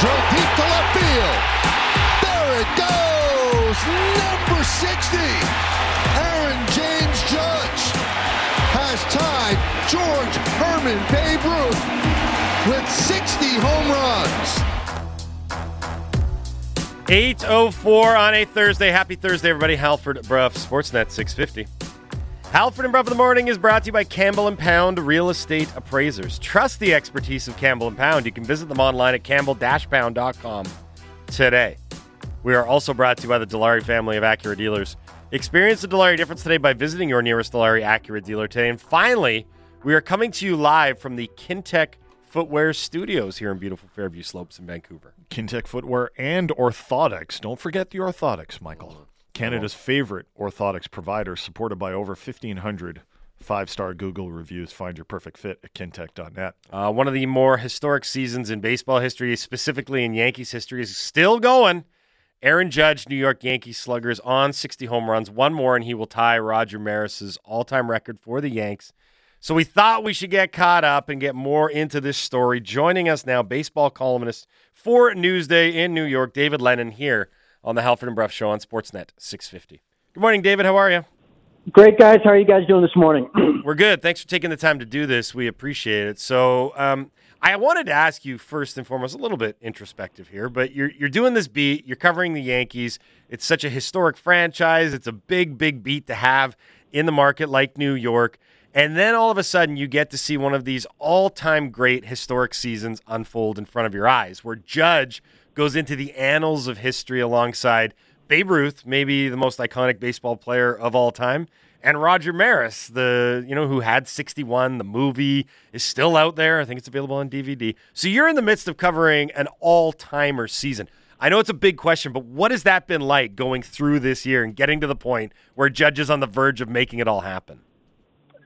Drilled deep to left field. There it goes. Number 60. Aaron James Judge has tied George Herman Babe Ruth with 60 home runs. 804 on a Thursday. Happy Thursday, everybody. Halford Bruff, Sportsnet 650. Halford and Bruff in the Morning is brought to you by Campbell and Pound Real Estate Appraisers. Trust the expertise of Campbell and Pound. You can visit them online at campbell-pound.com today. We are also brought to you by the Dilawri family of Acura dealers. Experience the Dilawri difference today by visiting your nearest Dilawri Acura dealer today. And finally, we are coming to you live from the Kintec Footwear Studios here in beautiful Fairview Slopes in Vancouver. Kintec Footwear and Orthotics. Don't forget the Orthotics, Michael. Canada's favorite orthotics provider, supported by over 1,500 five star Google reviews. Find your perfect fit at kintec.net. Uh, one of the more historic seasons in baseball history, specifically in Yankees history, is still going. Aaron Judge, New York Yankees sluggers, on 60 home runs. One more, and he will tie Roger Maris's all time record for the Yanks. So we thought we should get caught up and get more into this story. Joining us now, baseball columnist for Newsday in New York, David Lennon, here on the Halford and Bruff Show on Sportsnet 650. Good morning, David. How are you? Great, guys. How are you guys doing this morning? We're good. Thanks for taking the time to do this. We appreciate it. So, um, I wanted to ask you first and foremost a little bit introspective here, but you're you're doing this beat. You're covering the Yankees. It's such a historic franchise. It's a big, big beat to have in the market like New York. And then all of a sudden, you get to see one of these all-time great historic seasons unfold in front of your eyes, where Judge goes into the annals of history alongside Babe Ruth, maybe the most iconic baseball player of all time, and Roger Maris, the you know who had 61. The movie is still out there. I think it's available on DVD. So you're in the midst of covering an all-timer season. I know it's a big question, but what has that been like going through this year and getting to the point where Judge is on the verge of making it all happen?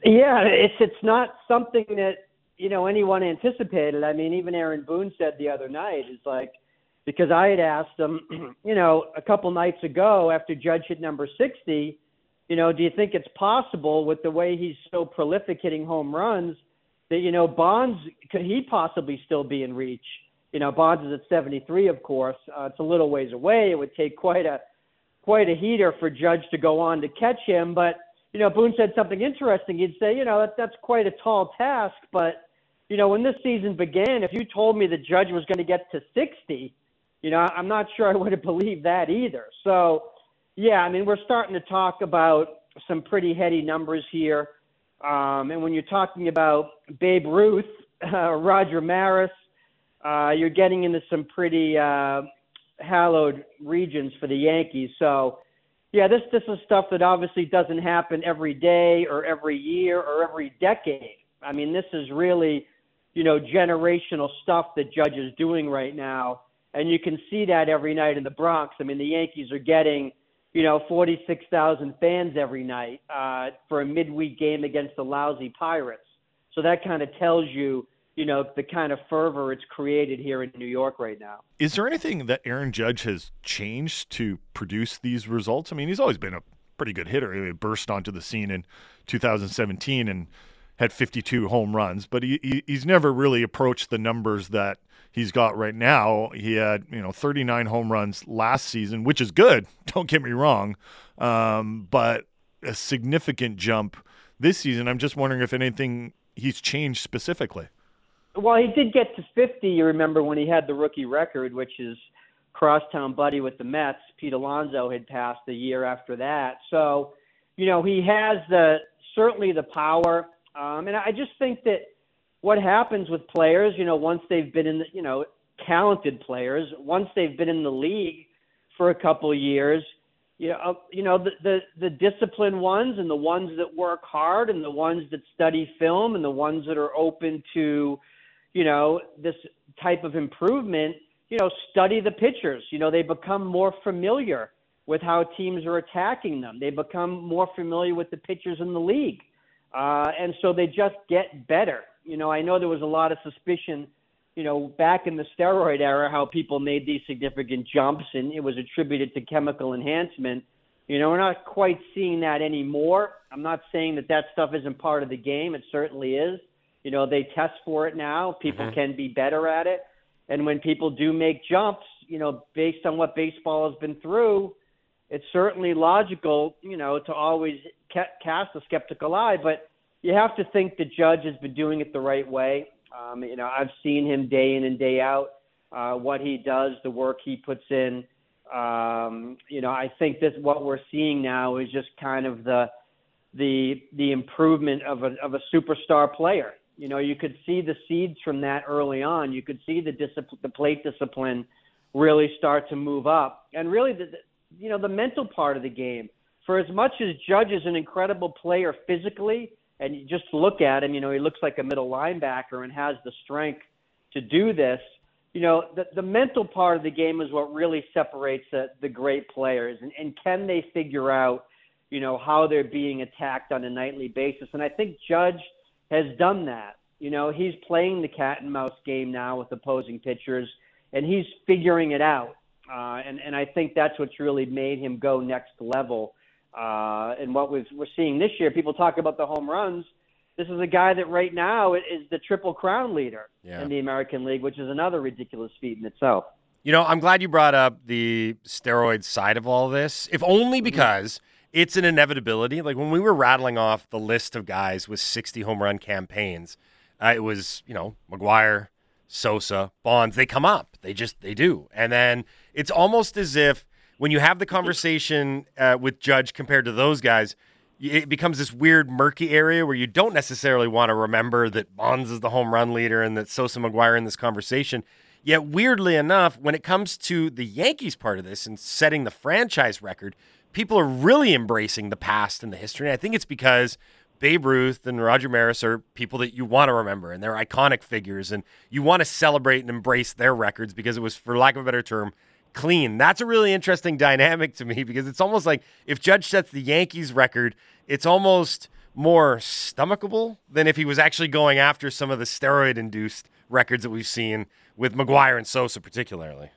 Yeah, it's it's not something that you know anyone anticipated. I mean, even Aaron Boone said the other night is like because I had asked him, you know, a couple nights ago after Judge hit number sixty, you know, do you think it's possible with the way he's so prolific hitting home runs that you know Bonds could he possibly still be in reach? You know, Bonds is at seventy three, of course. Uh, it's a little ways away. It would take quite a quite a heater for Judge to go on to catch him, but you know, Boone said something interesting. He'd say, you know, that, that's quite a tall task, but, you know, when this season began, if you told me the judge was going to get to 60, you know, I'm not sure I would have believed that either. So, yeah, I mean, we're starting to talk about some pretty heady numbers here. Um, and when you're talking about Babe Ruth, uh, Roger Maris, uh, you're getting into some pretty uh, hallowed regions for the Yankees. So, yeah, this this is stuff that obviously doesn't happen every day or every year or every decade. I mean, this is really, you know, generational stuff that Judge is doing right now, and you can see that every night in the Bronx. I mean, the Yankees are getting, you know, forty six thousand fans every night uh, for a midweek game against the lousy Pirates. So that kind of tells you you know, the kind of fervor it's created here in New York right now. Is there anything that Aaron Judge has changed to produce these results? I mean, he's always been a pretty good hitter. He burst onto the scene in 2017 and had 52 home runs, but he, he's never really approached the numbers that he's got right now. He had, you know, 39 home runs last season, which is good. Don't get me wrong. Um, but a significant jump this season. I'm just wondering if anything he's changed specifically. Well, he did get to 50. You remember when he had the rookie record, which is crosstown buddy with the Mets. Pete Alonso had passed the year after that. So, you know, he has the certainly the power. Um, and I just think that what happens with players, you know, once they've been in the, you know, talented players, once they've been in the league for a couple of years, you know, uh, you know the, the the disciplined ones and the ones that work hard and the ones that study film and the ones that are open to you know, this type of improvement, you know, study the pitchers. You know, they become more familiar with how teams are attacking them. They become more familiar with the pitchers in the league. Uh, and so they just get better. You know, I know there was a lot of suspicion, you know, back in the steroid era, how people made these significant jumps and it was attributed to chemical enhancement. You know, we're not quite seeing that anymore. I'm not saying that that stuff isn't part of the game. It certainly is. You know, they test for it now. People Mhm. can be better at it. And when people do make jumps, you know, based on what baseball has been through, it's certainly logical, you know, to always ca- cast a skeptical eye. But you have to think the judge has been doing it the right way. Um, you know, I've seen him day in and day out, uh, what he does, the work he puts in. Um, you know, I think that what we're seeing now is just kind of the the the improvement of a of a superstar player. You know, you could see the seeds from that early on. You could see the discipline, the plate discipline, really start to move up, and really the you know the mental part of the game. For as much as Judge is an incredible player physically, and you just look at him, you know, he looks like a middle linebacker and has the strength to do this. You know, the, the mental part of the game is what really separates the, the great players. And, and can they figure out, you know, how they're being attacked on a nightly basis? And I think Judge has done that. You know, he's playing the cat and mouse game now with opposing pitchers, and he's figuring it out. Uh, and, and I think that's what's really made him go next level. Uh, and what we've, we're seeing this year, people talk about the home runs. This is a guy that right now is the triple crown leader Yeah. in the American League, which is another ridiculous feat in itself. You know, I'm glad you brought up the steroid side of all this, if only Mm-hmm. because it's an inevitability. Like when we were rattling off the list of guys with 60 home run campaigns, uh, it was, you know, McGwire, Sosa, Bonds, they come up. They just, they do. And then it's almost as if when you have the conversation uh, with Judge compared to those guys, it becomes this weird murky area where you don't necessarily want to remember that Bonds is the home run leader and that Sosa McGwire in this conversation. Yet weirdly enough, when it comes to the Yankees part of this and setting the franchise record, people are really embracing the past and the history. And I think it's because Babe Ruth and Roger Maris are people that you want to remember and they're iconic figures and you want to celebrate and embrace their records because it was, for lack of a better term, clean. That's a really interesting dynamic to me because it's almost like if Judge sets the Yankees record, it's almost more stomachable than if he was actually going after some of the steroid induced records that we've seen with McGwire and Sosa particularly.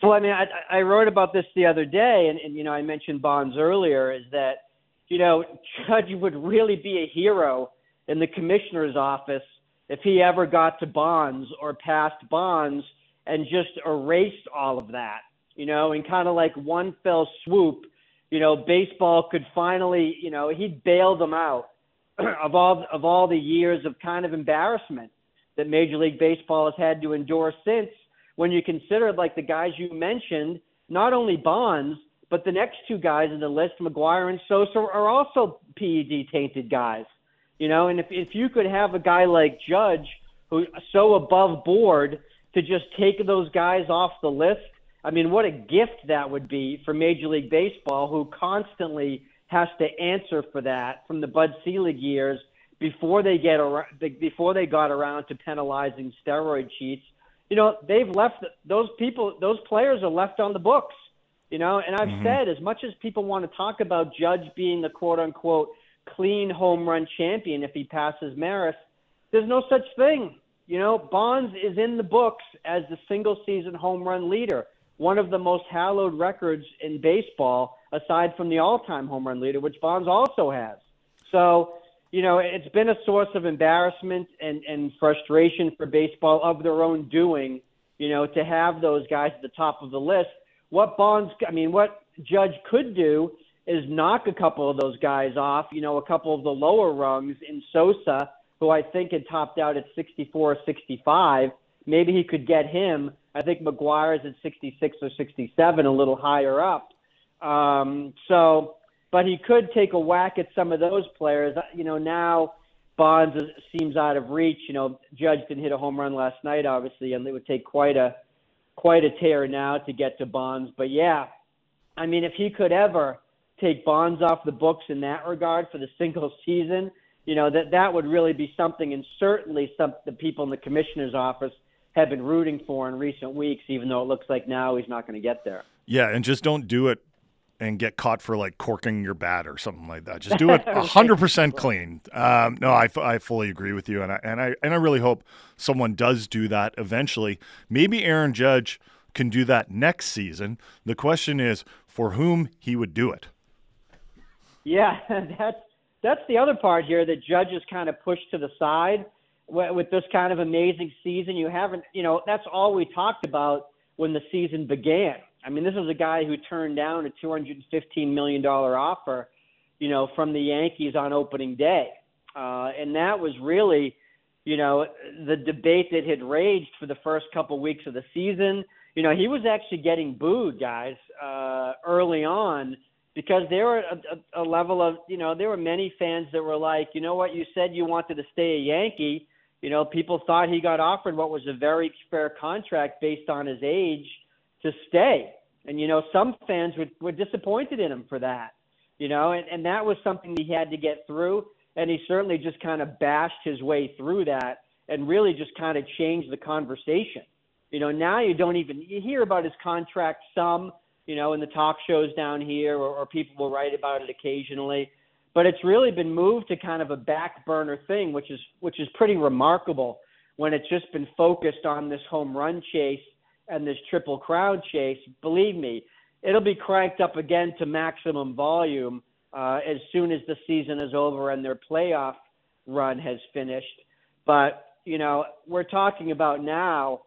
Well, I mean, I, I wrote about this the other day, and, and you know, I mentioned Bonds earlier. Is that you know, Judge would really be a hero in the commissioner's office if he ever got to Bonds or passed Bonds and just erased all of that, you know, and kind of like one fell swoop, you know, baseball could finally, you know, he'd bail them out of all of all the years of kind of embarrassment that Major League Baseball has had to endure since. When you consider like the guys you mentioned, not only Bonds, but the next two guys in the list, McGwire and Sosa, are also PED tainted guys. You know, and if if you could have a guy like Judge who's so above board to just take those guys off the list, I mean, what a gift that would be for Major League Baseball, who constantly has to answer for that from the Bud Selig years before they get around, before they got around to penalizing steroid cheats. You know, they've left those people, those players are left on the books. You know, and I've Mhm. said as much as people want to talk about Judge being the quote unquote clean home run champion if he passes Maris, there's no such thing. You know, Bonds is in the books as the single season home run leader, one of the most hallowed records in baseball, aside from the all time home run leader, which Bonds also has. So, you know, it's been a source of embarrassment and, and frustration for baseball of their own doing, you know, to have those guys at the top of the list. What Bonds, I mean, what Judge could do is knock a couple of those guys off, you know, a couple of the lower rungs in Sosa, who I think had topped out at 64 65. Maybe he could get him. I think McGwire's at 66 or 67, a little higher up. Um, so, but he could take a whack at some of those players. You know, now Bonds seems out of reach. You know, Judge didn't hit a home run last night, obviously, and it would take quite a quite a tear now to get to Bonds. But yeah, I mean, if he could ever take Bonds off the books in that regard for the single season, you know that that would really be something, and certainly some the people in the commissioner's office have been rooting for in recent weeks. Even though it looks like now he's not going to get there. Yeah, and just don't do it and get caught for like corking your bat or something like that. Just do it hundred percent clean. Um, no, I, I fully agree with you, and I and I and I really hope someone does do that eventually. Maybe Aaron Judge can do that next season. The question is for whom he would do it. Yeah, that's that's the other part here that judges kind of pushed to the side. with this kind of amazing season. You haven't, you know, that's all we talked about when the season began. I mean, this is a guy who turned down a $215 million offer, you know, from the Yankees on opening day. Uh, and that was really, you know, the debate that had raged for the first couple weeks of the season. You know, he was actually getting booed, guys, uh, early on because there were a, a, a level of, you know, there were many fans that were like, you know what, you said you wanted to stay a Yankee you know, people thought he got offered what was a very fair contract based on his age to stay. And, you know, some fans were, were disappointed in him for that, you know, and, and that was something he had to get through. And he certainly just kind of bashed his way through that and really just kind of changed the conversation. You know, now you don't even you hear about his contract some, you know, in the talk shows down here, or, or people will write about it occasionally but it's really been moved to kind of a back burner thing, which is which is pretty remarkable when it's just been focused on this home run chase and this triple crown chase. Believe me, it'll be cranked up again to maximum volume uh, as soon as the season is over and their playoff run has finished. But you know, we're talking about now.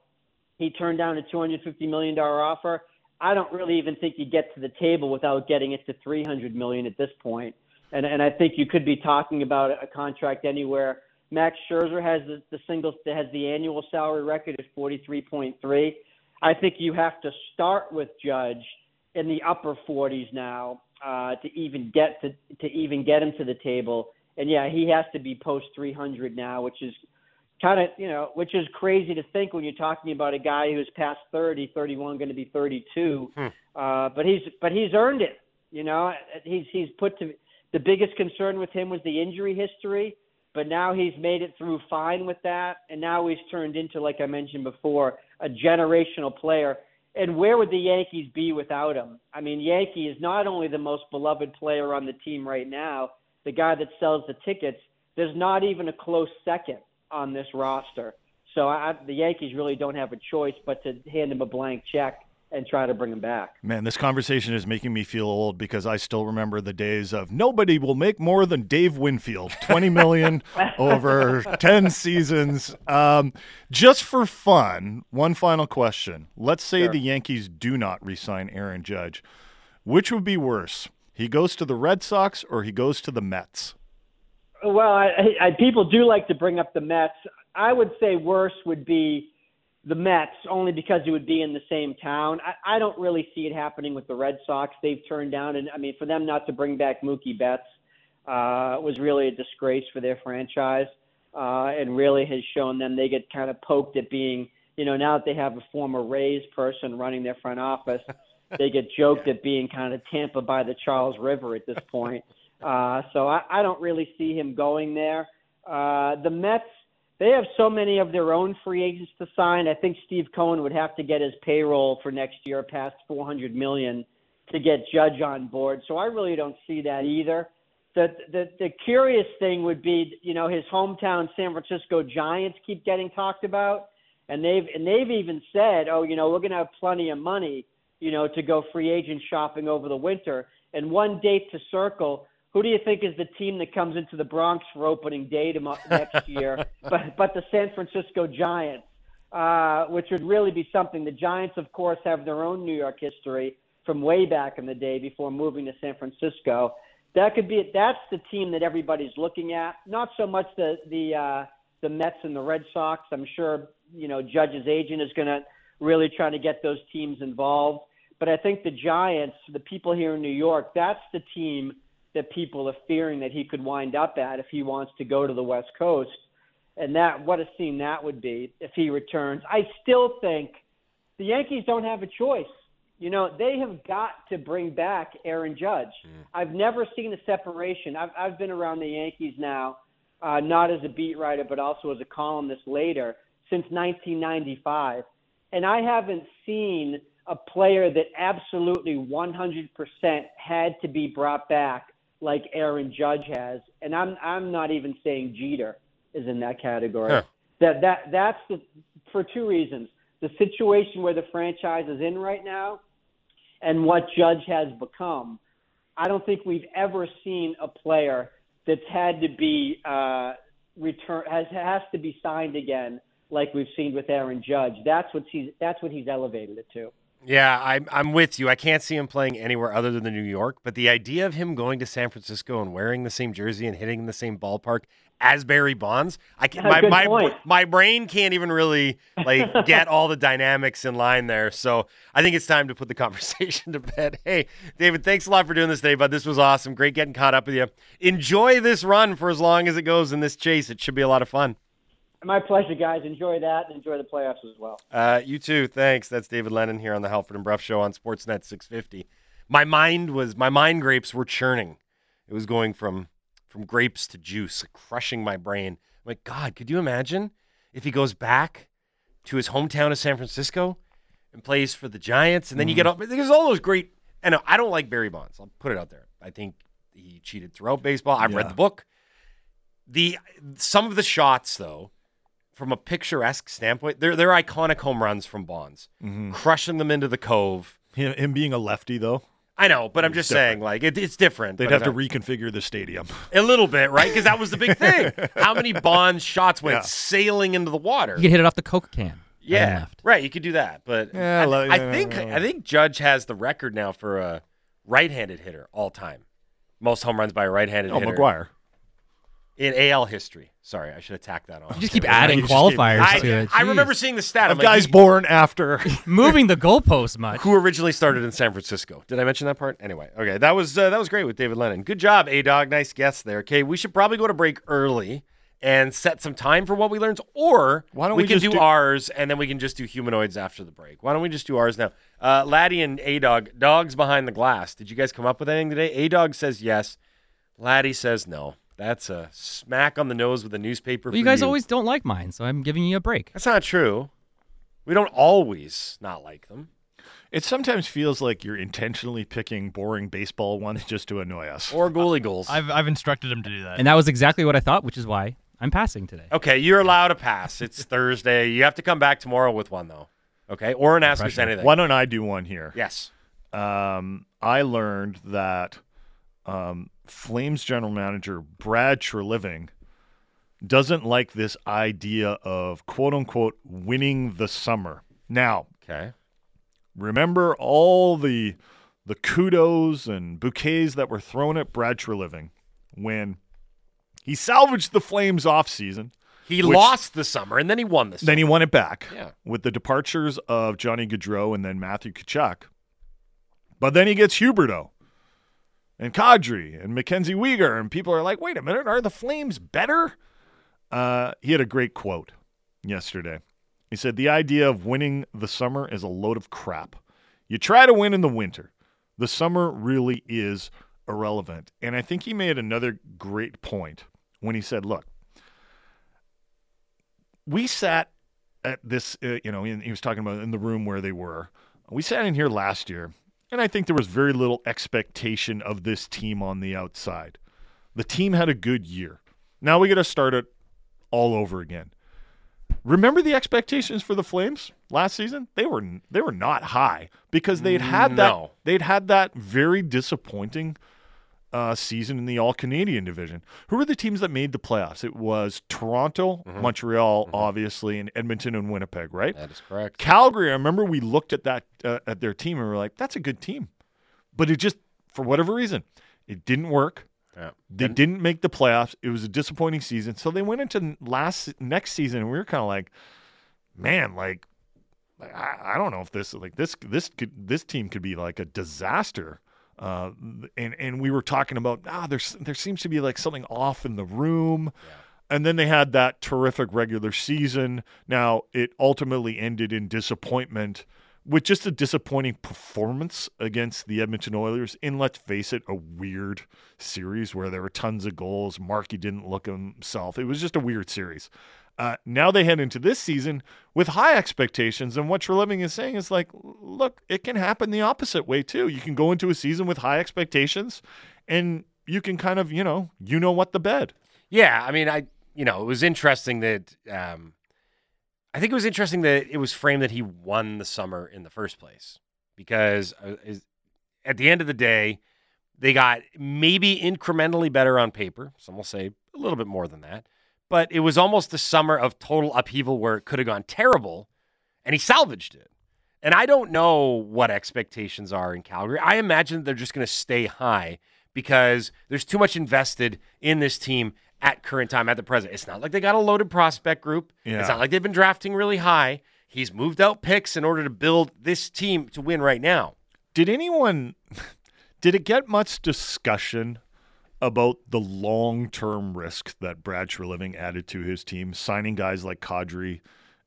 He turned down a $250 million offer. I don't really even think you get to the table without getting it to 300 million at this point. and and I think you could be talking about a contract anywhere. Max Scherzer has the, the single has the annual salary record at 43.3. I think you have to start with Judge in the upper 40s now uh, to even get to to even get him to the table. And yeah, he has to be post 300 now, which is kind of you know which is crazy to think when you're talking about a guy who's past 30, 31, going to be 32. Hmm. Uh, but he's but he's earned it. You know, he's he's put to the biggest concern with him was the injury history, but now he's made it through fine with that, and now he's turned into, like I mentioned before, a generational player. And where would the Yankees be without him? I mean, Yankee is not only the most beloved player on the team right now, the guy that sells the tickets. There's not even a close second on this roster. So I, the Yankees really don't have a choice but to hand him a blank check and try to bring him back. Man, this conversation is making me feel old because I still remember the days of nobody will make more than Dave Winfield, 20 million over 10 seasons. Um, just for fun, one final question. Let's say sure. the Yankees do not re-sign Aaron Judge. Which would be worse? He goes to the Red Sox or he goes to the Mets? Well, I, I, people do like to bring up the Mets. I would say worse would be the Mets only because it would be in the same town. I, I don't really see it happening with the Red Sox. They've turned down, and I mean, for them not to bring back Mookie Betts uh, was really a disgrace for their franchise, uh, and really has shown them they get kind of poked at being, you know, now that they have a former Rays person running their front office, they get joked at being kind of Tampa by the Charles River at this point. Uh, so I, I don't really see him going there. Uh, the Mets they have so many of their own free agents to sign. I think Steve Cohen would have to get his payroll for next year past 400 million to get Judge on board. So I really don't see that either. The the the curious thing would be, you know, his hometown San Francisco Giants keep getting talked about, and they've and they've even said, oh, you know, we're going to have plenty of money, you know, to go free agent shopping over the winter. And one date to circle who do you think is the team that comes into the Bronx for opening day to, next year? but but the San Francisco Giants, uh, which would really be something. The Giants, of course, have their own New York history from way back in the day before moving to San Francisco. That could be that's the team that everybody's looking at. Not so much the the uh, the Mets and the Red Sox. I'm sure you know Judge's agent is going to really try to get those teams involved. But I think the Giants, the people here in New York, that's the team that people are fearing that he could wind up at if he wants to go to the West Coast. And that what a scene that would be if he returns. I still think the Yankees don't have a choice. You know, they have got to bring back Aaron Judge. Mm. I've never seen a separation. I've I've been around the Yankees now, uh, not as a beat writer, but also as a columnist later since 1995, and I haven't seen a player that absolutely 100% had to be brought back like Aaron Judge has, and I'm I'm not even saying Jeter is in that category. Huh. That that that's the for two reasons: the situation where the franchise is in right now, and what Judge has become. I don't think we've ever seen a player that's had to be uh, return has has to be signed again, like we've seen with Aaron Judge. That's what he's that's what he's elevated it to. Yeah, I'm I'm with you. I can't see him playing anywhere other than the New York, but the idea of him going to San Francisco and wearing the same jersey and hitting in the same ballpark as Barry Bonds, I can my my, my brain can't even really like get all the dynamics in line there. So I think it's time to put the conversation to bed. Hey, David, thanks a lot for doing this today, bud. This was awesome. Great getting caught up with you. Enjoy this run for as long as it goes in this chase. It should be a lot of fun. My pleasure, guys. Enjoy that and enjoy the playoffs as well. Uh, you too. Thanks. That's David Lennon here on the Halford and Bruff Show on Sportsnet 650. My mind was my mind grapes were churning. It was going from from grapes to juice, crushing my brain. I'm like, God, could you imagine if he goes back to his hometown of San Francisco and plays for the Giants, and then you get all there's all those great. And I don't like Barry Bonds. I'll put it out there. I think he cheated throughout baseball. I've read the book. The some of the shots though from a picturesque standpoint, they're they're iconic home runs from Bonds, Mm-hmm. crushing them into the cove. Him, him being a lefty, though, I know, but I'm just different. saying, like it, it's different. they'd have to reconfigure the stadium. a little bit, right? Because that was the big thing. How many Bonds shots went Yeah. sailing into the water? You could hit it off the Coke can. Yeah, right. You could do that, but Yeah, I, like- I think I think Judge has the record now for a right-handed hitter all time, most home runs by a right-handed hitter. Oh, hitter McGwire. In AL history. Sorry, I should attack that on. You just keep adding you just keep- qualifiers I, to it. I remember seeing the stat. Of like, guys he- born after. moving the goalpost much. who originally started in San Francisco. Did I mention that part? Anyway, okay, that was uh, that was great with David Lennon. Good job, A Dog. Nice guess there. Okay, we should probably go to break early and set some time for what we learned, or Why don't we, we can just do, do- ours and then we can just do humanoids after the break. Why don't we just do ours now? Uh, Laddie and A Dog, dogs behind the glass. Did you guys come up with anything today? A Dog says yes. Laddie says no. That's a smack on the nose with a newspaper. Well, you for guys always don't like mine, so I'm giving you a break. That's not true. We don't always not like them. It sometimes feels like you're intentionally picking boring baseball ones just to annoy us. Or goalie goals. I've I've instructed him to do that. And that was exactly what I thought, which is why I'm passing today. Okay, you're allowed to pass. It's Thursday. You have to come back tomorrow with one though. Okay, or and ask us anything. Why don't I do one here? Yes. Um, I learned that um, Flames general manager Brad Treliving doesn't like this idea of quote unquote winning the summer. Now, Okay. remember all the the kudos and bouquets that were thrown at Brad Treliving when he salvaged the Flames off season. He Which- lost the summer and then he won the summer. Then he won it back Yeah. with the departures of Johnny Gaudreau and then Matthew Tkachuk. But then he gets Huberdeau and Kadri and Mackenzie Weegar, and people are like, wait a minute, are the Flames better? Uh, he had a great quote yesterday. He said, The idea of winning the summer is a load of crap. You try to win in the winter. The summer really is irrelevant. And I think he made another great point when he said, Look, we sat at this, uh, you know, in, he was talking about in the room where they were. We sat in here last year, and I think there was very little expectation of this team on the outside. The team had a good year. Now we got to start it all over again. Remember the expectations for the Flames last season? They were they were not high because they'd had that they'd had that very disappointing uh, season in the All Canadian division. Who were the teams that made the playoffs? It was Toronto, Montreal, obviously, and Edmonton and Winnipeg, right? That is correct. Calgary. I remember we looked at that uh, at their team and we were like, "That's a good team," but it just for whatever reason it didn't work. Yeah. They didn't make the playoffs. It was a disappointing season. So they went into last next season, and we were kind of like, man, like I, I don't know if this like this this could this team could be like a disaster. Uh, and and we were talking about ah, there's there seems to be like something off in the room. And then they had that terrific regular season. Now it ultimately ended in disappointment with just a disappointing performance against the Edmonton Oilers in, let's face it, a weird series where there were tons of goals. Markey didn't look himself. It was just a weird series. Uh, now they head into this season with high expectations, and what Treliving is saying is like, look, it can happen the opposite way too. You can go into a season with high expectations, and you can kind of, you know, you know what the bed. Yeah, I mean, I you know, it was interesting that um, I think it was interesting that it was framed that he won the summer in the first place because uh, at the end of the day, they got maybe incrementally better on paper. Some will say a little bit more than that, but it was almost the summer of total upheaval where it could have gone terrible, and he salvaged it. And I don't know what expectations are in Calgary. I imagine they're just going to stay high because there's too much invested in this team at current time, at the present. It's not like they got a loaded prospect group. Yeah. It's not like they've been drafting really high. He's moved out picks in order to build this team to win right now. Did anyone did it get much discussion about the long-term risk that Brad Treliving added to his team, signing guys like Kadri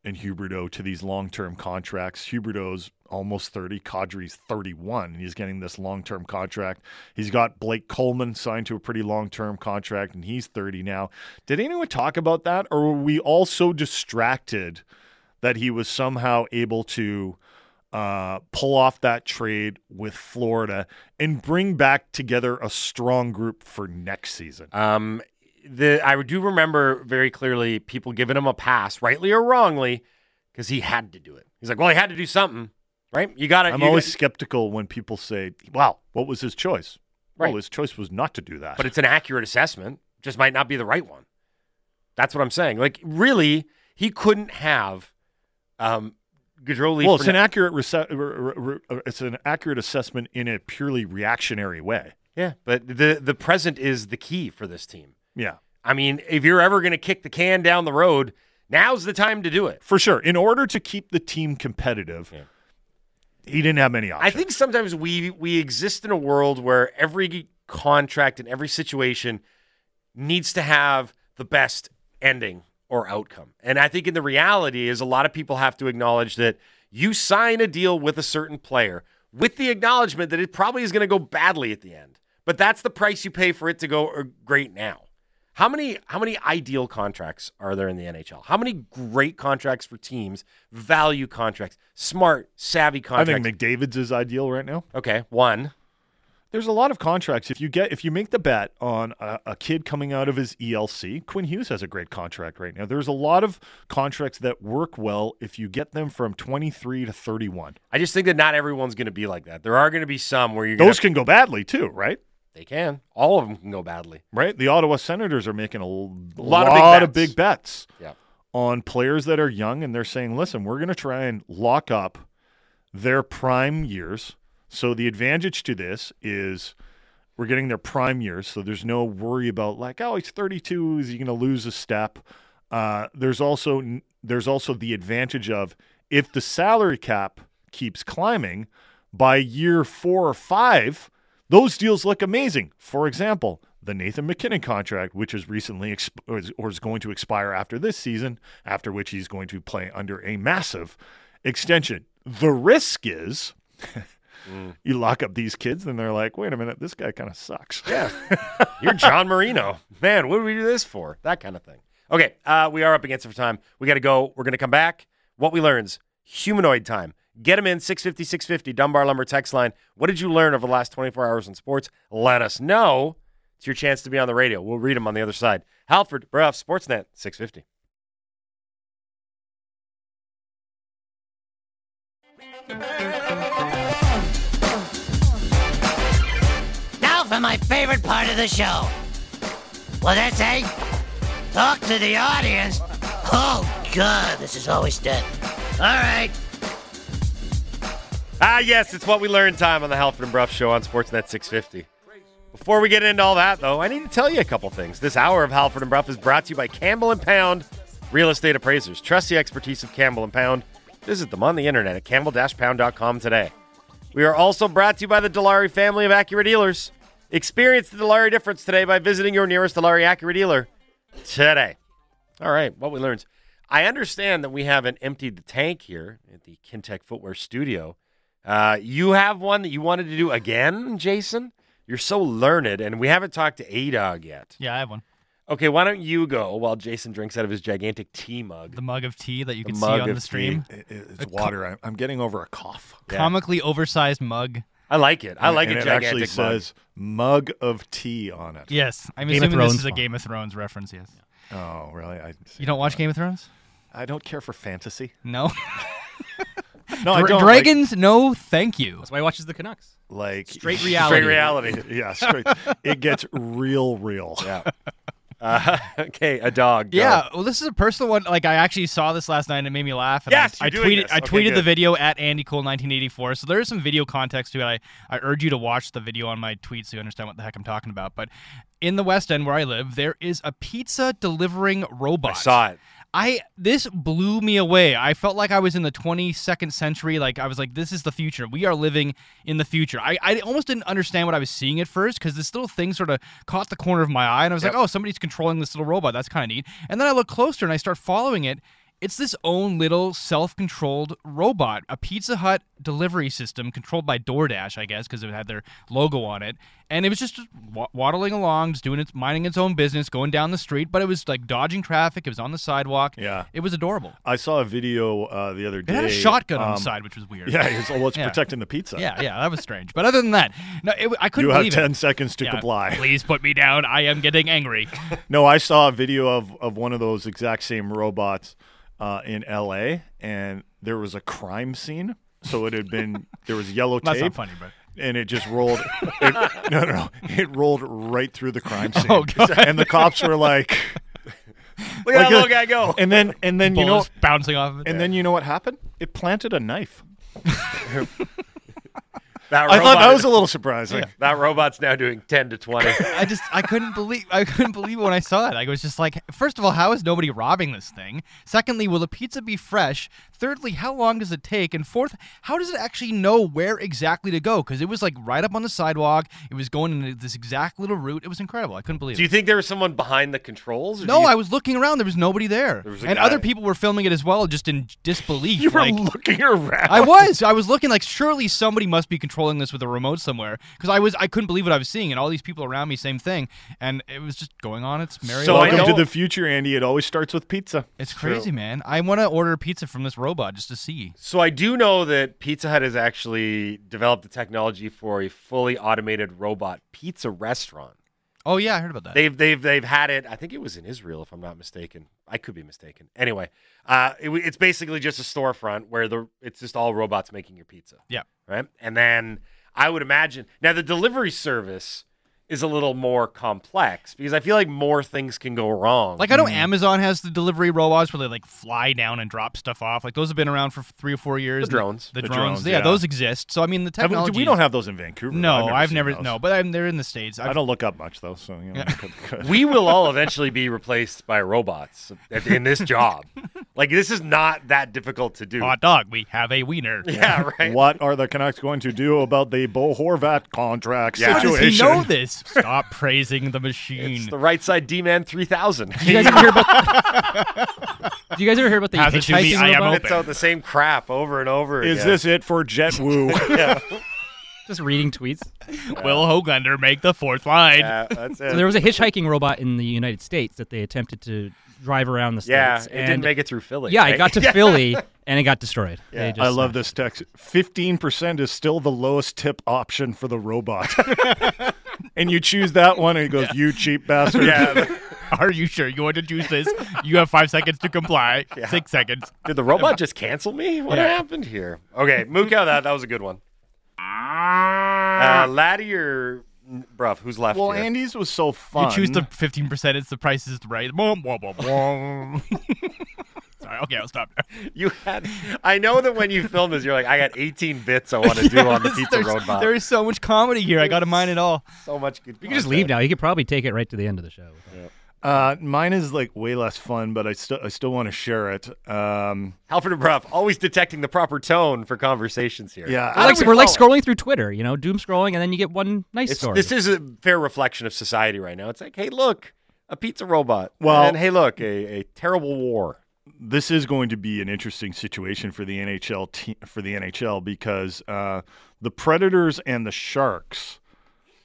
and Huberdeau to these long-term contracts? Huberdeau's almost 30, Kadri's 31, and he's getting this long-term contract. He's got Blake Coleman signed to a pretty long-term contract, and he's 30 now. Did anyone talk about that, or were we all so distracted that he was somehow able to uh, pull off that trade with Florida and bring back together a strong group for next season. Um, the I do remember very clearly people giving him a pass, rightly or wrongly, because he had to do it. He's like, well, he had to do something, right? You got to. I'm always skeptical when people say, "Wow, what was his choice?" Right. Well, his choice was not to do that. but it's an accurate assessment. Just might not be the right one. That's what I'm saying. Like, really, he couldn't have um, Well, it's an accurate rece- r- r- r- it's an accurate assessment in a purely reactionary way. yeah, but the the present is the key for this team. Yeah, I mean, if you're ever going to kick the can down the road, now's the time to do it. for sure. In order to keep the team competitive, Yeah. he didn't have many options. I think sometimes we we exist in a world where every contract and every situation needs to have the best ending or outcome. And I think in the reality is a lot of people have to acknowledge that you sign a deal with a certain player with the acknowledgement that it probably is going to go badly at the end. But that's the price you pay for it to go uh, great now. How many how many ideal contracts are there in the NHL? How many great contracts for teams, value contracts, smart, savvy contracts. I think McDavid's is ideal right now. Okay, one. There's a lot of contracts. If you get if you make the bet on a, a kid coming out of his ELC, Quinn Hughes has a great contract right now. There's a lot of contracts that work well if you get them from 23 to 31. I just think that not everyone's going to be like that. There are going to be some where you're going Those to. can go badly too, right? They can. All of them can go badly. Right? The Ottawa Senators are making a, l- lot lot, of big of bets. big bets Yeah. on players that are young, and they're saying, "Listen, we're going to try and lock up their prime years." So the advantage to this is we're getting their prime years, so there's no worry about like, oh, he's 32, is he going to lose a step? Uh, there's also there's also the advantage of if the salary cap keeps climbing by year four or five, those deals look amazing. For example, the Nathan MacKinnon contract, which is recently exp- or is- or is going to expire after this season, after which he's going to play under a massive extension. The risk is you lock up these kids and they're like, wait a minute, this guy kind of sucks. Yeah. You're John Marino. Man, what did we do this for? That kind of thing. Okay, uh, we are up against it for time. We got to go. We're going to come back. What we learns humanoid time. Get them in 650 650 Dunbar Lumber text line. What did you learn over the last 24 hours in sports? Let us know. It's your chance to be on the radio. We'll read them on the other side. Halford, Bruff, Sportsnet, 650. Now for my favorite part of the show. Well, that's a talk to the audience. Oh, God, this is always dead. All right. Ah, yes, it's what we learned time on the Halford and Bruff show on Sportsnet 650. Before we get into all that, though, I need to tell you a couple things. This hour of Halford and Bruff is brought to you by Campbell and Pound Real Estate Appraisers. Trust the expertise of Campbell and Pound. Visit them on the internet at campbell-pound.com today. We are also brought to you by the Dilawri family of Acura dealers. Experience the Dilawri difference today by visiting your nearest Dilawri Acura dealer today. All right, what we learned. I understand that we haven't emptied the tank here at the Kintec Footwear Studio. Uh, you have one that you wanted to do again, Jason? You're so learned, and we haven't talked to A-Dog yet. Yeah, I have one. Okay, why don't you go while Jason drinks out of his gigantic tea mug? The mug of tea that you The can see mug on of the stream. It- it's water. I'm, I'm getting over a cough. Yeah. Comically oversized mug. I like it. I like and a it actually mug. says mug of tea on it. Yes. I'm Game assuming this is a. Game of Thrones reference, yes. Oh, really? I You don't watch Game of Thrones? I don't care for fantasy. No. No, I don't. Dragons, no, thank you. That's why he watches the Canucks. like, like Straight reality. Straight reality. yeah, straight. it gets real, real. yeah. Uh, okay, a dog. go. Yeah, well, this is a personal one. Like, I actually saw this last night and it made me laugh. And Yes, I, I tweeted. this. I Okay, the video at Andy Cole 1984. So there is some video context to it. I, I urge you to watch the video on my tweet so you understand what the heck I'm talking about. But in the West End where I live, there is a pizza delivering robot. I saw it. I this blew me away. I felt like I was in the 22nd century. Like I was like, this is the future. We are living in the future. I, I almost didn't understand what I was seeing at first because this little thing sort of caught the corner of my eye, and I was Yep. like, oh, somebody's controlling this little robot. That's kind of neat. And then I look closer and I start following it. It's this own little self-controlled robot, a Pizza Hut delivery system controlled by DoorDash, I guess, because it had their logo on it. And it was just waddling along, just doing its, minding its own business, going down the street. But it was like dodging traffic. It was on the sidewalk. Yeah. It was adorable. I saw a video uh, the other day. It had a shotgun on um, the side, which was weird. Yeah, it's, well, it's Yeah. protecting the pizza. yeah, yeah, that was strange. But other than that, no, it, I couldn't You have 10 it. seconds to Yeah, comply. Please put me down. I am getting angry. No, I saw a video of, of one of those exact same robots uh, in L.A. and there was a crime scene. So it had been there was yellow That's tape, not funny, but and it just rolled. It, no, no, no, it rolled right through the crime scene. Oh, God. And the cops were like, Look at Like that little guy go. and then and then you know, bullets bouncing off of it. and then you know what happened? It planted a knife. That I thought robot that is- was a little surprising. that robot's now doing ten to twenty. I just I couldn't believe I couldn't believe it when I saw it. I was just like, first of all, how is nobody robbing this thing? Secondly, will the pizza be fresh? Thirdly, how long does it take? And fourth, how does it actually know where exactly to go? Because it was like right up on the sidewalk. It was going in this exact little route. It was incredible. I couldn't believe it. Do you think there was someone behind the controls? No, you- I was looking around. There was nobody there, There was and guy. other people were filming it as well, just in disbelief. You were like, looking around. I was. I was looking like surely somebody must be controlling this with a remote somewhere because I was. I couldn't believe what I was seeing, and all these people around me, same thing, and it was just going on. It's merry. So Welcome to the future, Andy. It always starts with pizza. It's True. crazy, man. I want to order a pizza from this robot just to see. So I do know that Pizza Hut has actually developed the technology for a fully automated robot pizza restaurant. Oh yeah, I heard about that. They've they've they've had it. I think it was in Israel, if I'm not mistaken. I could be mistaken. Anyway, uh, it, it's basically just a storefront where the it's just all robots making your pizza. Yeah. Right. And then I would imagine now the delivery service is a little more complex because I feel like more things can go wrong. like I know hmm. Amazon has the delivery robots where they like fly down and drop stuff off. Like those have been around for three or four years. The drones. The, The drones. drones, Yeah, yeah. those exist. So I mean, the Have we- technology. we don't have those in Vancouver. No, I've seen never. No, but I'm, they're in the states. I've, I don't look up much though, so you know. Yeah. could- could. we will all eventually be replaced by robots in this job. like this is not that difficult to do. Hot dog. We have a wiener. Yeah, right. What are the Canucks going to do about the Bo Horvat contract Yeah. How does he know this? Stop praising the machine. It's the right side D man three thousand. Do you guys ever hear about? Do you guys ever hear about the Pass it to me, hitchhiking I am robot? open. It's out the same crap over and over Is again. this it for Jett Woo? Yeah, Just reading tweets. Will Hoglander make the fourth line? yeah, that's it. So there was a hitchhiking robot in the United States that they attempted to drive around the states. yeah, it and didn't make it through Philly. Yeah, right? it got to Philly and it got destroyed. Yeah. Just I love smashed this text. Fifteen percent is still the lowest tip option for the robot. And you choose that one, and he goes, "You cheap bastard." Yeah. Are you sure you want to choose this? You have five seconds to comply. Yeah. Six seconds. Did the robot just cancel me? What Yeah. happened here? Okay, Mookow, that that was a good one. Uh, Laddie or Bruff? Who's left? Well, here? Andy's was so fun. You choose the fifteen percent. It's the price is right. Sorry. Okay, I'll stop. There. You had. I know that when you filmed this, you're like, I got 18 bits I want to do on the pizza there's- robot. There is so much comedy here. I got to mine it all. so much good. You can just leave now. You could probably take it right to the end of the show. Uh, mine is like way less fun, but I still I still want to share it. Um, Halford and Bruff always detecting the proper tone for conversations here. yeah, We're I- like, we we're like scrolling through Twitter, you know, doom scrolling, and then you get one nice It's, story. this is a fair reflection of society right now. It's like, hey, look, a pizza robot. Well- and hey, look, a, a terrible war. This is going to be an interesting situation for the NHL te- for the NHL because uh, the Predators and the Sharks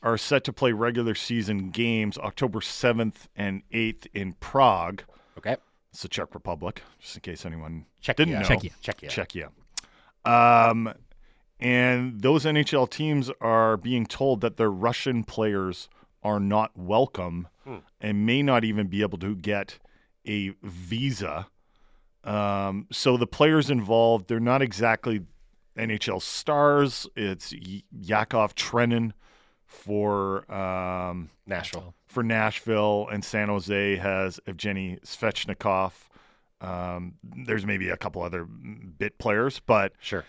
are set to play regular season games October 7th and 8th in Prague. Okay, It's the Czech Republic, just in case anyone Czechia. didn't know. Czechia. Czechia. Czechia. Um, and those NHL teams are being told that their Russian players are not welcome and may not even be able to get a visa. Um, so the players involved, they're not exactly NHL stars. It's Yakov Trenin for um, Nashville. for Nashville, and San Jose has Evgeny Svechnikov. Um, there's maybe a couple other bit players, but Sure.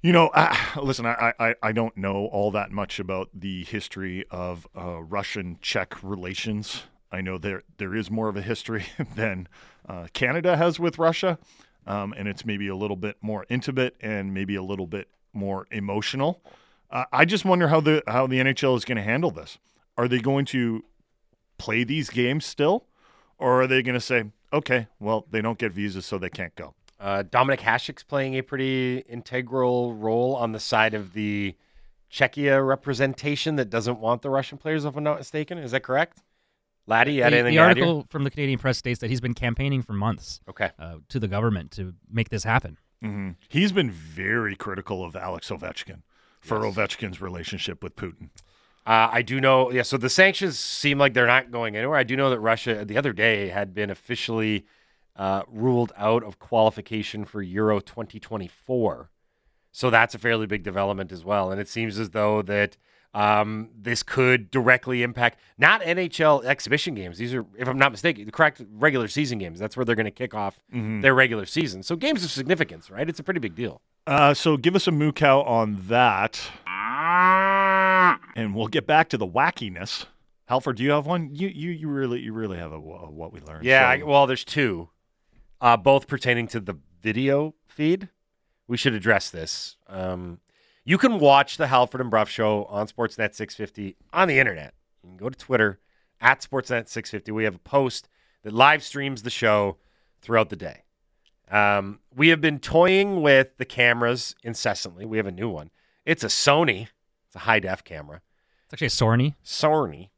you know, I, listen, I, I I don't know all that much about the history of uh, Russian Czech relations. I know there there is more of a history than uh, Canada has with Russia, um, and it's maybe a little bit more intimate and maybe a little bit more emotional. Uh, I just wonder how the how the NHL is going to handle this. Are they going to play these games still, or are they going to say, okay, well, they don't get visas, so they can't go? Uh, Dominik Hasek's playing a pretty integral role on the side of the Czechia representation that doesn't want the Russian players, if I'm not mistaken. Is that correct? Laddie, you had the, anything the to add here? article from the Canadian Press states that he's been campaigning for months Okay. uh, to the government to make this happen. hmm He's been very critical of Alex Ovechkin for Ovechkin's relationship with Putin. Uh, I do know, yeah. So the sanctions seem like they're not going anywhere. I do know that Russia the other day had been officially uh, ruled out of qualification for Euro 2024. So that's a fairly big development as well. And it seems as though that um, this could directly impact not NHL exhibition games. These are, if I'm not mistaken, the correct regular season games. That's where they're going to kick off their regular season. So games of significance, right? It's a pretty big deal. Uh, so give us a moo cow on that, and we'll get back to the wackiness. Halford, do you have one? You you you really you really have a, a what we learned. Yeah, So- I, well, there's two, uh, both pertaining to the video feed. We should address this. Um, you can watch the Halford and Brough show on Sportsnet 650 on the internet. You can go to Twitter at Sportsnet 650. We have a post that live streams the show throughout the day. Um, we have been toying with the cameras incessantly. We have a new one. It's a Sony. It's a high def camera. It's actually a Sony. Sony.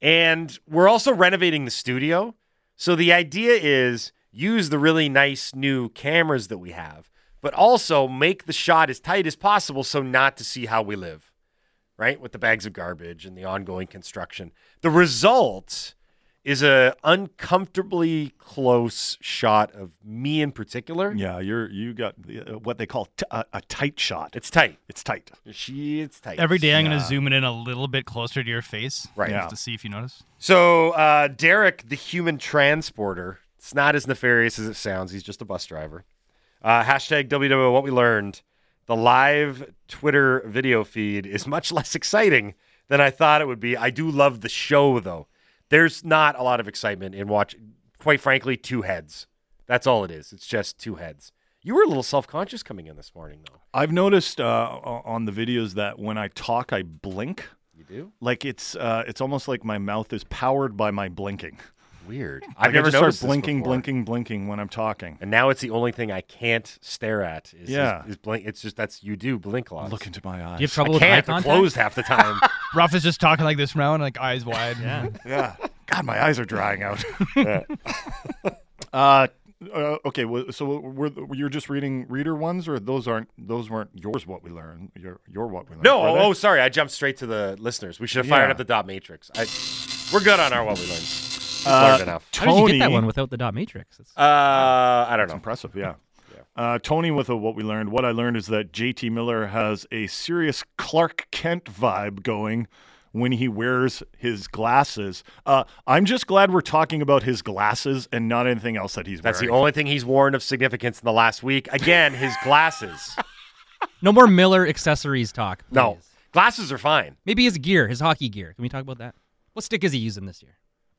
And we're also renovating the studio. So the idea is use the really nice new cameras that we have, but also make the shot as tight as possible so not to see how we live, right? With the bags of garbage and the ongoing construction. The result is a uncomfortably close shot of me in particular. yeah. You're you got the, uh, what they call t- a, a tight shot. It's tight. It's tight. She it's tight. Every day I'm going to zoom it in a little bit closer to your face. Right. Yeah. Just to see if you notice. So uh, Derek, the human transporter, it's not as nefarious as it sounds. He's just a bus driver. Uh, hashtag WW what we learned. The live Twitter video feed is much less exciting than I thought it would be. I do love the show though. There's not a lot of excitement in watch. Quite frankly, two heads. That's all it is. It's just two heads. You were a little self-conscious coming in this morning, though. I've noticed uh, on the videos that when I talk, I blink. You do Like it's uh, it's almost like my mouth is powered by my blinking. Weird. I've I never just noticed start blinking, before. blinking, blinking when I'm talking. And now it's the only thing I can't stare at. Is, Yeah. is, is blink. It's just that's you do blink a lot. Look into my eyes. You have trouble I with eye can't. They're contact? closed half the time. Ruff is just talking like this from now on, like eyes wide. Yeah. Yeah. God, my eyes are drying out. uh, uh, okay, well, so were, were you're just reading reader ones, or those aren't those weren't yours? What we learned, your your what we learned. no. Oh, oh, sorry. I jumped straight to the listeners. We should have fired Yeah. up the dot matrix. I, we're good on our what we learned. We've Uh, learned enough. How did you get that one without the dot matrix? It's- Uh, I don't It's know. impressive, yeah. Uh, Tony with a what we learned. What I learned is that JT Miller has a serious Clark Kent vibe going when he wears his glasses. Uh, I'm just glad we're talking about his glasses and not anything else that he's That's the only thing he's worn of significance in the last week. Again, his glasses. no more Miller accessories talk. no, please. glasses are fine. Maybe his gear, his hockey gear. Can we talk about that? What stick is he using this year?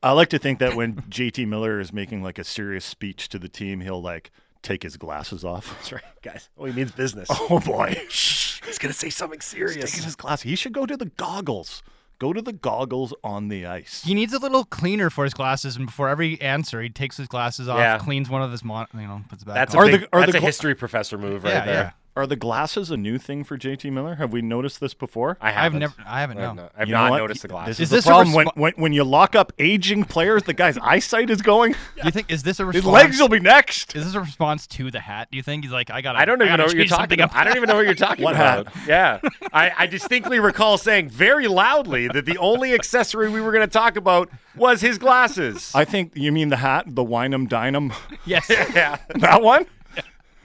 I like to think that when JT Miller is making like a serious speech to the team, he'll like take his glasses off. That's right, guys. Oh, he means business. Oh boy, Shh, he's gonna say something He's serious. taking his glasses. He should go to the goggles. Go to the goggles on the ice. He needs a little cleaner for his glasses, and before every answer, he takes his glasses off, Yeah. cleans one of his mon, you know, puts it back That's a, on. Are big, the- are that's the a gla- history professor move right yeah, there. yeah. Are the glasses a new thing for JT Miller? Have we noticed this before? I I've haven't. never, I haven't I've known. not, I've You know not what? noticed the glasses. This Is is, this a the problem when, respo- when when you lock up aging players, the guy's eyesight is going. Do you think is this a His response? legs will be next. Is this a response to the hat? Do you think he's like, I got? I don't even gotta know what you're talking about. I don't even know what you're talking What about. Yeah. I, I distinctly recall saying very loudly that the only accessory we were going to talk about was his glasses. I think you mean the hat, the Winem Dynam, Yes. yeah. that one.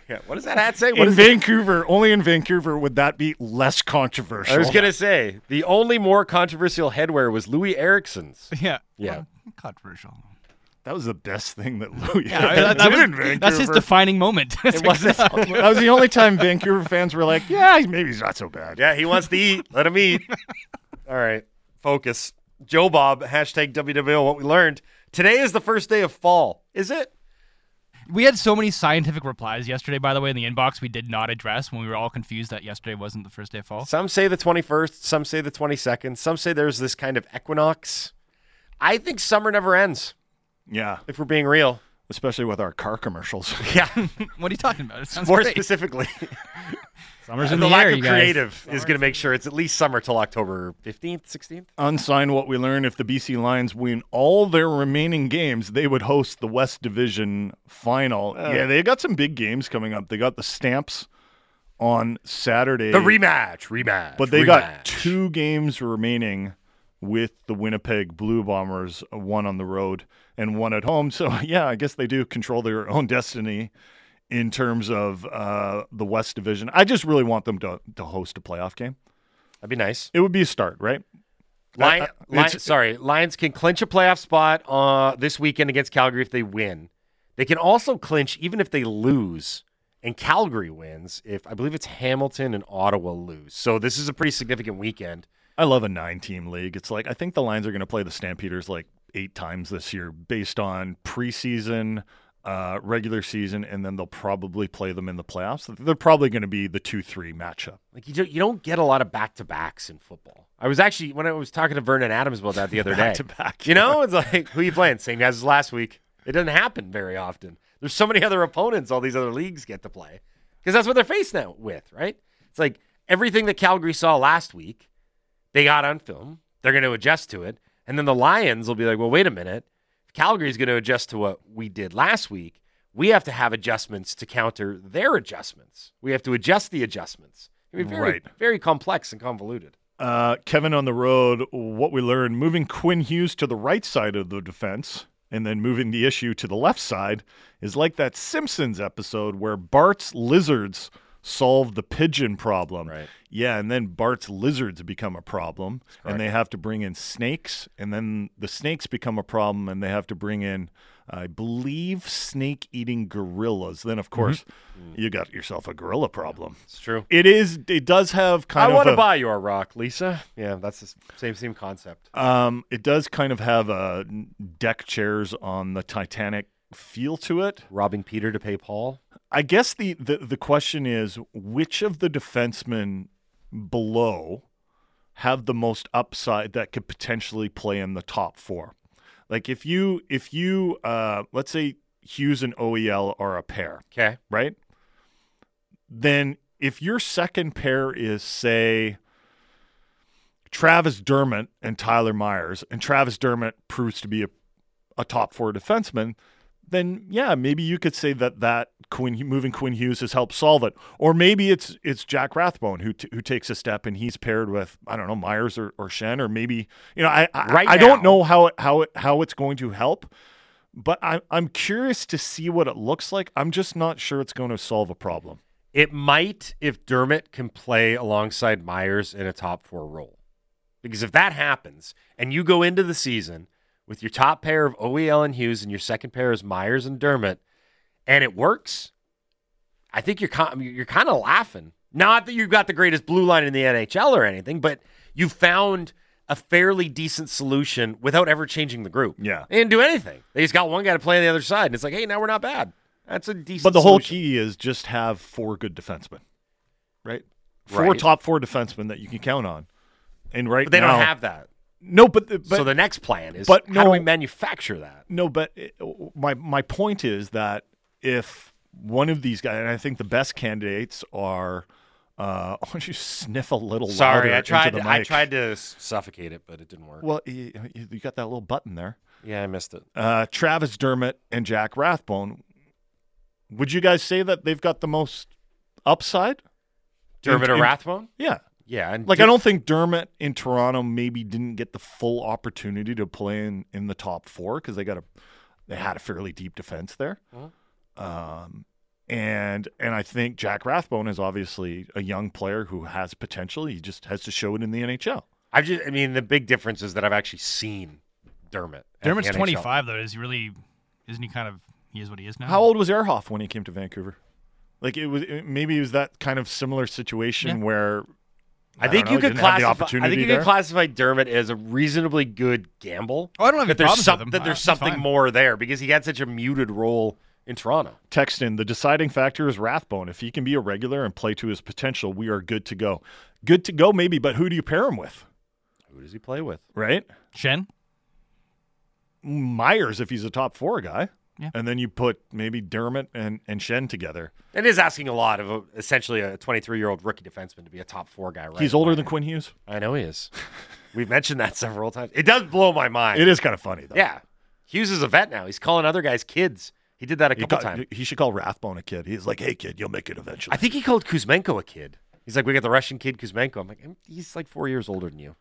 Yeah, what does that hat say? What in is it? Vancouver, only in Vancouver would that be less controversial. I was gonna say the only more controversial headwear was Loui Eriksson's. Yeah. Yeah. Well, controversial. That was the best thing that Loui Yeah, ever that, that did in was, Vancouver. that's his defining moment. It wasn't. that was the only time Vancouver fans were like, "Yeah, maybe he's not so bad." yeah, he wants to eat. Let him eat. All right, focus. Joe Bob hashtag WWO. What we learned today is the first day of fall. Is it? We had so many scientific replies yesterday, by the way, in the inbox we did not address when we were all confused that yesterday wasn't the first day of fall. Some say the 21st, some say the 22nd, some say there's this kind of equinox. I think summer never ends, Yeah, if we're being real. especially with our car commercials. Yeah, What are you talking about? It sounds more great. specifically. Summer's in the the, lack air, of you guys. creative is going to make sure it's at least summer till October 15th, 16th. Unsigned what we learn if the BC Lions win all their remaining games, they would host the West Division final. yeah, they got some big games coming up. They got the Stamps on Saturday. The rematch, rematch. But they rematch. got two games remaining with the Winnipeg Blue Bombers, uh, one on the road and one at home. So, yeah, I guess they do control their own destiny in terms of uh, the West Division. I just really want them to, to host a playoff game. That'd be nice. It would be a start, right? Lion, Lion- sorry, Lions can clinch a playoff spot uh, this weekend against Calgary if they win. They can also clinch even if they lose and Calgary wins if I believe it's Hamilton and Ottawa lose. So this is a pretty significant weekend. I love a nine team league. It's like I think the Lions are going to play the Stampeders like eight times this year based on preseason, uh, regular season, and then they'll probably play them in the playoffs. They're probably going to be the 2 3 matchup. Like you, do, you don't get a lot of back to backs in football. I was actually when I was talking to Vernon Adams about that the other day. Back-to-back, You know, it's like who you playing? Same guys as last week. It doesn't happen very often. There's so many other opponents all these other leagues get to play because that's what they're faced now with, right? It's like everything that Calgary saw last week, they got on film. They're going to adjust to it, and then the Lions will be like, "Well, wait a minute. If is going to adjust to what we did last week, we have to have adjustments to counter their adjustments. We have to adjust the adjustments. I mean, very, Right. very complex and convoluted. Uh, Kevin on the road, what we learned moving Quinn Hughes to the right side of the defense and then moving the issue to the left side is like that Simpsons episode where Bart's lizards solved the pigeon problem. Right. Yeah, and then Bart's lizards become a problem and they have to bring in snakes and then the snakes become a problem and they have to bring in I believe snake eating gorillas. Then of course you got yourself a gorilla problem. It's true. It is it does have kind I of I want to buy your rock, Lisa. Yeah, that's the same same concept. Um, it does kind of have uh, deck chairs on the Titanic feel to it. Robbing Peter to pay Paul. I guess the, the, the question is which of the defensemen below have the most upside that could potentially play in the top four? Like if you if you uh, let's say Hughes and OEL are a pair, Okay. right? Then if your second pair is say Travis Dermott and Tyler Myers, and Travis Dermott proves to be a, a top four defenseman, then yeah, maybe you could say that that Quinn moving Quinn Hughes has helped solve it, or maybe it's it's Jack Rathbone who t- who takes a step and he's paired with I don't know Myers or, or Schenn, or maybe you know I I, Right I don't know how it how it how it's going to help. But I'm I'm curious to see what it looks like. I'm just not sure it's going to solve a problem. It might if Dermott can play alongside Myers in a top four role. Because if that happens and you go into the season with your top pair of OEL and Hughes and your second pair is Myers and Dermott and it works, I think you're kind you're kind of laughing. Not that you've got the greatest blue line in the NHL or anything, but you found a fairly decent solution without ever changing the group. Yeah. They didn't do anything. They just got one guy to play on the other side, and it's like, hey, now we're not bad. That's a decent. But the whole solution. key is just have four good defensemen, right? Four Right. top four defensemen that you can count on. And right But they now, don't have that. No, but the, but so the next plan is but how do no- we manufacture that? no, but it- my my point is that if one of these guys, and I think the best candidates are, uh, why don't you sniff a little Sorry, I tried. To, I tried to suffocate it, but it didn't work. Well, you, you got that little button there. yeah, I missed it. Uh, Travis Dermott and Jack Rathbone. Would you guys say that they've got the most upside? Dermott or in- Rathbone? Yeah. Yeah, and Like Di- I don't think Dermott in Toronto maybe didn't get the full opportunity to play in, in the top four because they got a they had a fairly deep defense there, Mhm. um, And and I think Jack Rathbone is obviously a young player who has potential. He just has to show it in the NHL. I've just, I mean, the big difference is that I've actually seen Dermott. at Dermott's the NHL. 25 though. Is he really? Isn't he kind of? He is what he is now. How old was Ehrhoff when he came to Vancouver? Like it was it- maybe it was that kind of similar situation Yeah. where I think don't you could didn't have the classify. I think you there. could classify Dermott as a reasonably good gamble. Oh, I don't have any that there's problems some, with him. that there's he's something more there because he had such a muted role in Toronto. text in the deciding factor is Rathbone. If he can be a regular and play to his potential, we are good to go. Good to go, maybe, but who do you pair him with? Who does he play with? Right? Schenn. Myers, if he's a top four guy. Yeah. And then you put maybe Dermott and, and Schenn together. It is asking a lot of a, essentially a 23 year old rookie defenseman to be a top four guy. Right? He's older than Quinn Hughes. I know he is. We've mentioned that several times. It does blow my mind. It is kind of funny, though. Yeah, Hughes is a vet now. He's calling other guys kids. He did that a He, couple ca- times. he should call Rathbone a kid. He's like, hey, kid, you'll make it eventually. I think he called Kuzmenko a kid. He's like, we got the Russian kid Kuzmenko. I'm like, he's like four years older than you.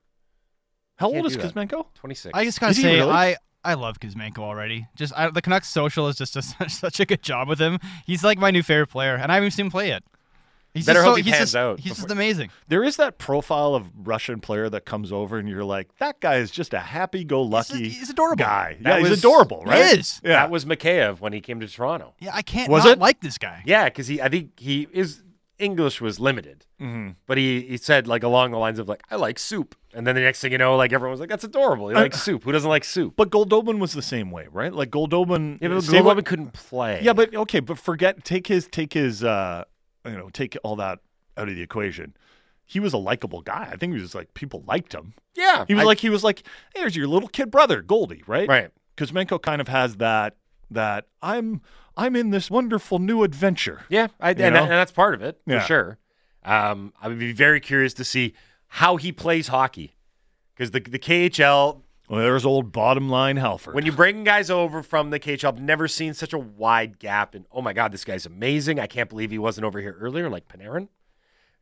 How can't old is. Kuzmenko? 26. I just gotta Is he say, really? I I love Kuzmenko already. Just I, the Canucks social is just a, such, such a good job with him. He's like my new favorite player, and I haven't seen him play yet. He's Better just hope so, he he's pans just, out He's just amazing. There is that profile of Russian player that comes over, and you're like, that guy is just a happy-go-lucky He's- he's adorable. guy. That yeah, was- he's adorable, right? He is. Yeah. That was Mikheyev when he came to Toronto. Yeah, I can't Was not it? like this guy. Yeah, because he, I think he is English was limited, Mhm. but he he said like along the lines of like I like soup, and then the next thing you know, like everyone was like that's adorable. He likes soup. Who doesn't like soup? But Goldobin was the same way, right? Like Goldobin. Yeah, but what- couldn't play. Yeah, but okay, but forget take his take his uh you know, take all that out of the equation. He was a likable guy. I think he was like people liked him. yeah, He was I- like he was like, hey, there's your little kid brother, Goldie, right? right. Because Menko kind of has that that I'm I'm in this wonderful new adventure. Yeah, I, and, that- and that's part of it for Yeah. sure. Um, I would be very curious to see how he plays hockey because the the KHL Well, there's old bottom line Halford. when you bring guys over from the KHL, I've never seen such a wide gap. And oh my god, this guy's amazing! I can't believe he wasn't over here earlier, like Panarin.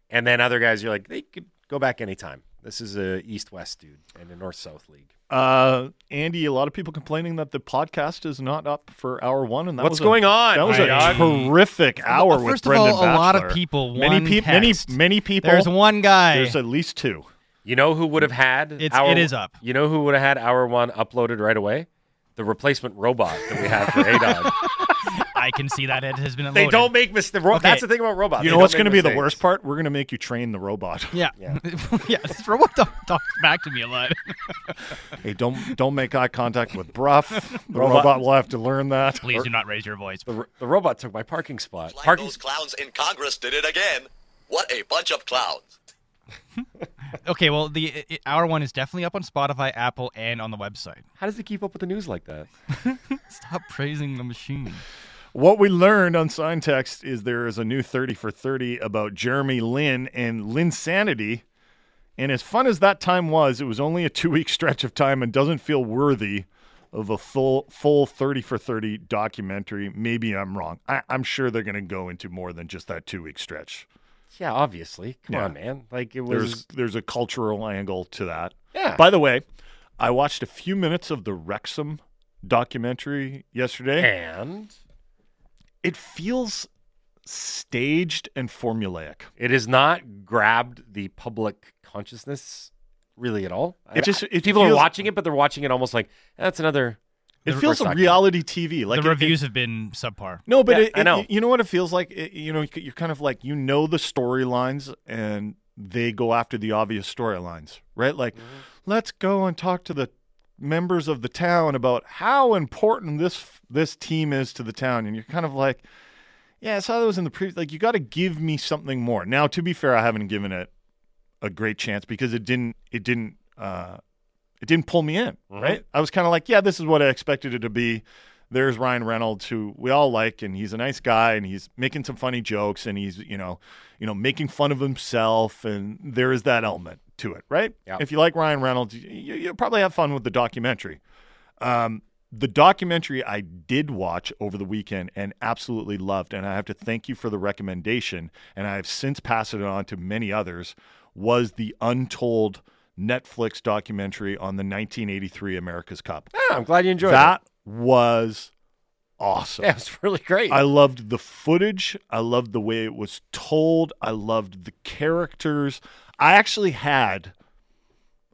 And then other guys, you're like they could go back anytime. This is a East West dude and a North South league. uh Andy, a lot of people complaining that the podcast is not up for hour one, and that What's was going a, on? That was my a God? terrific hour Well, with first of Brendan all, a lot of people, many people, many many people. There's one guy. There's at least two. You know who would have had It's- hour, it is up. You know who would have had hour one uploaded right away? The replacement robot that we have for ADOG. I can see that it has been. they don't make mistakes. Ro- Okay. That's the thing about robots. You They know what's going to be the worst part? We're going to make you train the robot. Yeah, Yeah. yeah. this robot talk, talks back to me a lot. hey, don't don't make eye contact with Brough. The Robot- robot will have to learn that. Please do not raise your voice. The, the robot took my parking spot. Like Parking those clowns in Congress did it again. What a bunch of clowns. Okay, well, the i hour one is definitely up on Spotify, Apple, and on the website. How does it keep up with the news like that? Stop praising the machine. What we learned on Sign Text is there is a new 30 for 30 about Jeremy Lin and Linsanity. And as fun as that time was, it was only a two week stretch of time and doesn't feel worthy of a full full 30 for 30 documentary. Maybe I'm wrong. I, I'm sure they're going to go into more than just that two week stretch. Yeah, obviously. Come Yeah. on, man. Like it There's was. there's a cultural angle to that. Yeah. By the way, I watched a few minutes of the Wrexham documentary yesterday. and It feels staged and formulaic. it has not grabbed the public consciousness really at all. It just- it people are watching it, but they're watching it almost like that's another. It The feels first a documentary. reality TV. Like the it- reviews it- have been subpar. no, but Yeah, it, I it- know. you know what it feels like. It- you know, you're kind of like you know the storylines, and they go after the obvious storylines, right? Like, Mm-hmm. let's go and talk to the members of the town about how important this this team is to the town, and you're kind of like, yeah, I saw that was in the previous. Like, you got to give me something more. Now, to be fair, I haven't given it a great chance because it didn't. It didn't. Uh, it didn't pull me in, Mhm. right? I was kind of like, yeah, this is what I expected it to be. There's Ryan Reynolds, who we all like, and he's a nice guy, and he's making some funny jokes, and he's you know, you know, making fun of himself, and there is that element to it, right? Yeah. If you like Ryan Reynolds, you, you'll probably have fun with the documentary. Um, the documentary I did watch over the weekend and absolutely loved, and I have to thank you for the recommendation, and I have since passed it on to many others, was the Untold Netflix documentary on the 1983 America's Cup. Ah, I'm glad you enjoyed that was awesome. Yeah, it was really great. I loved the footage. I loved the way it was told. I loved the characters. I actually had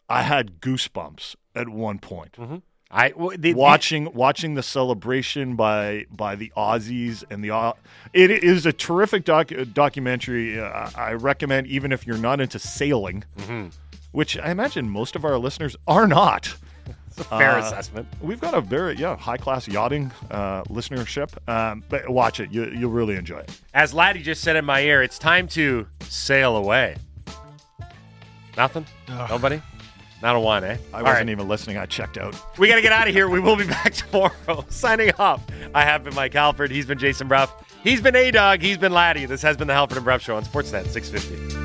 I had goosebumps at one point. Mm-hmm. I w- the- the- watching watching the celebration by by the Aussies and the Au- it is a terrific doc, documentary. Uh, I recommend even if you're not into sailing, Mm-hmm. which I imagine most of our listeners are not. It's a fair Uh, assessment. We've got a very yeah high class yachting uh, listenership, um, but watch it. You, you'll really enjoy it. As Laddie just said in my ear, it's time to sail away. Nothing? Nobody? Not a one, eh? I All wasn't right. even listening. I checked out. We got to get out of here. We will be back tomorrow. Signing off. I have been Mike Halford. He's been Jason Brough. He's been A Dog. He's been Laddie. This has been the Halford and Brough Show on Sportsnet 650.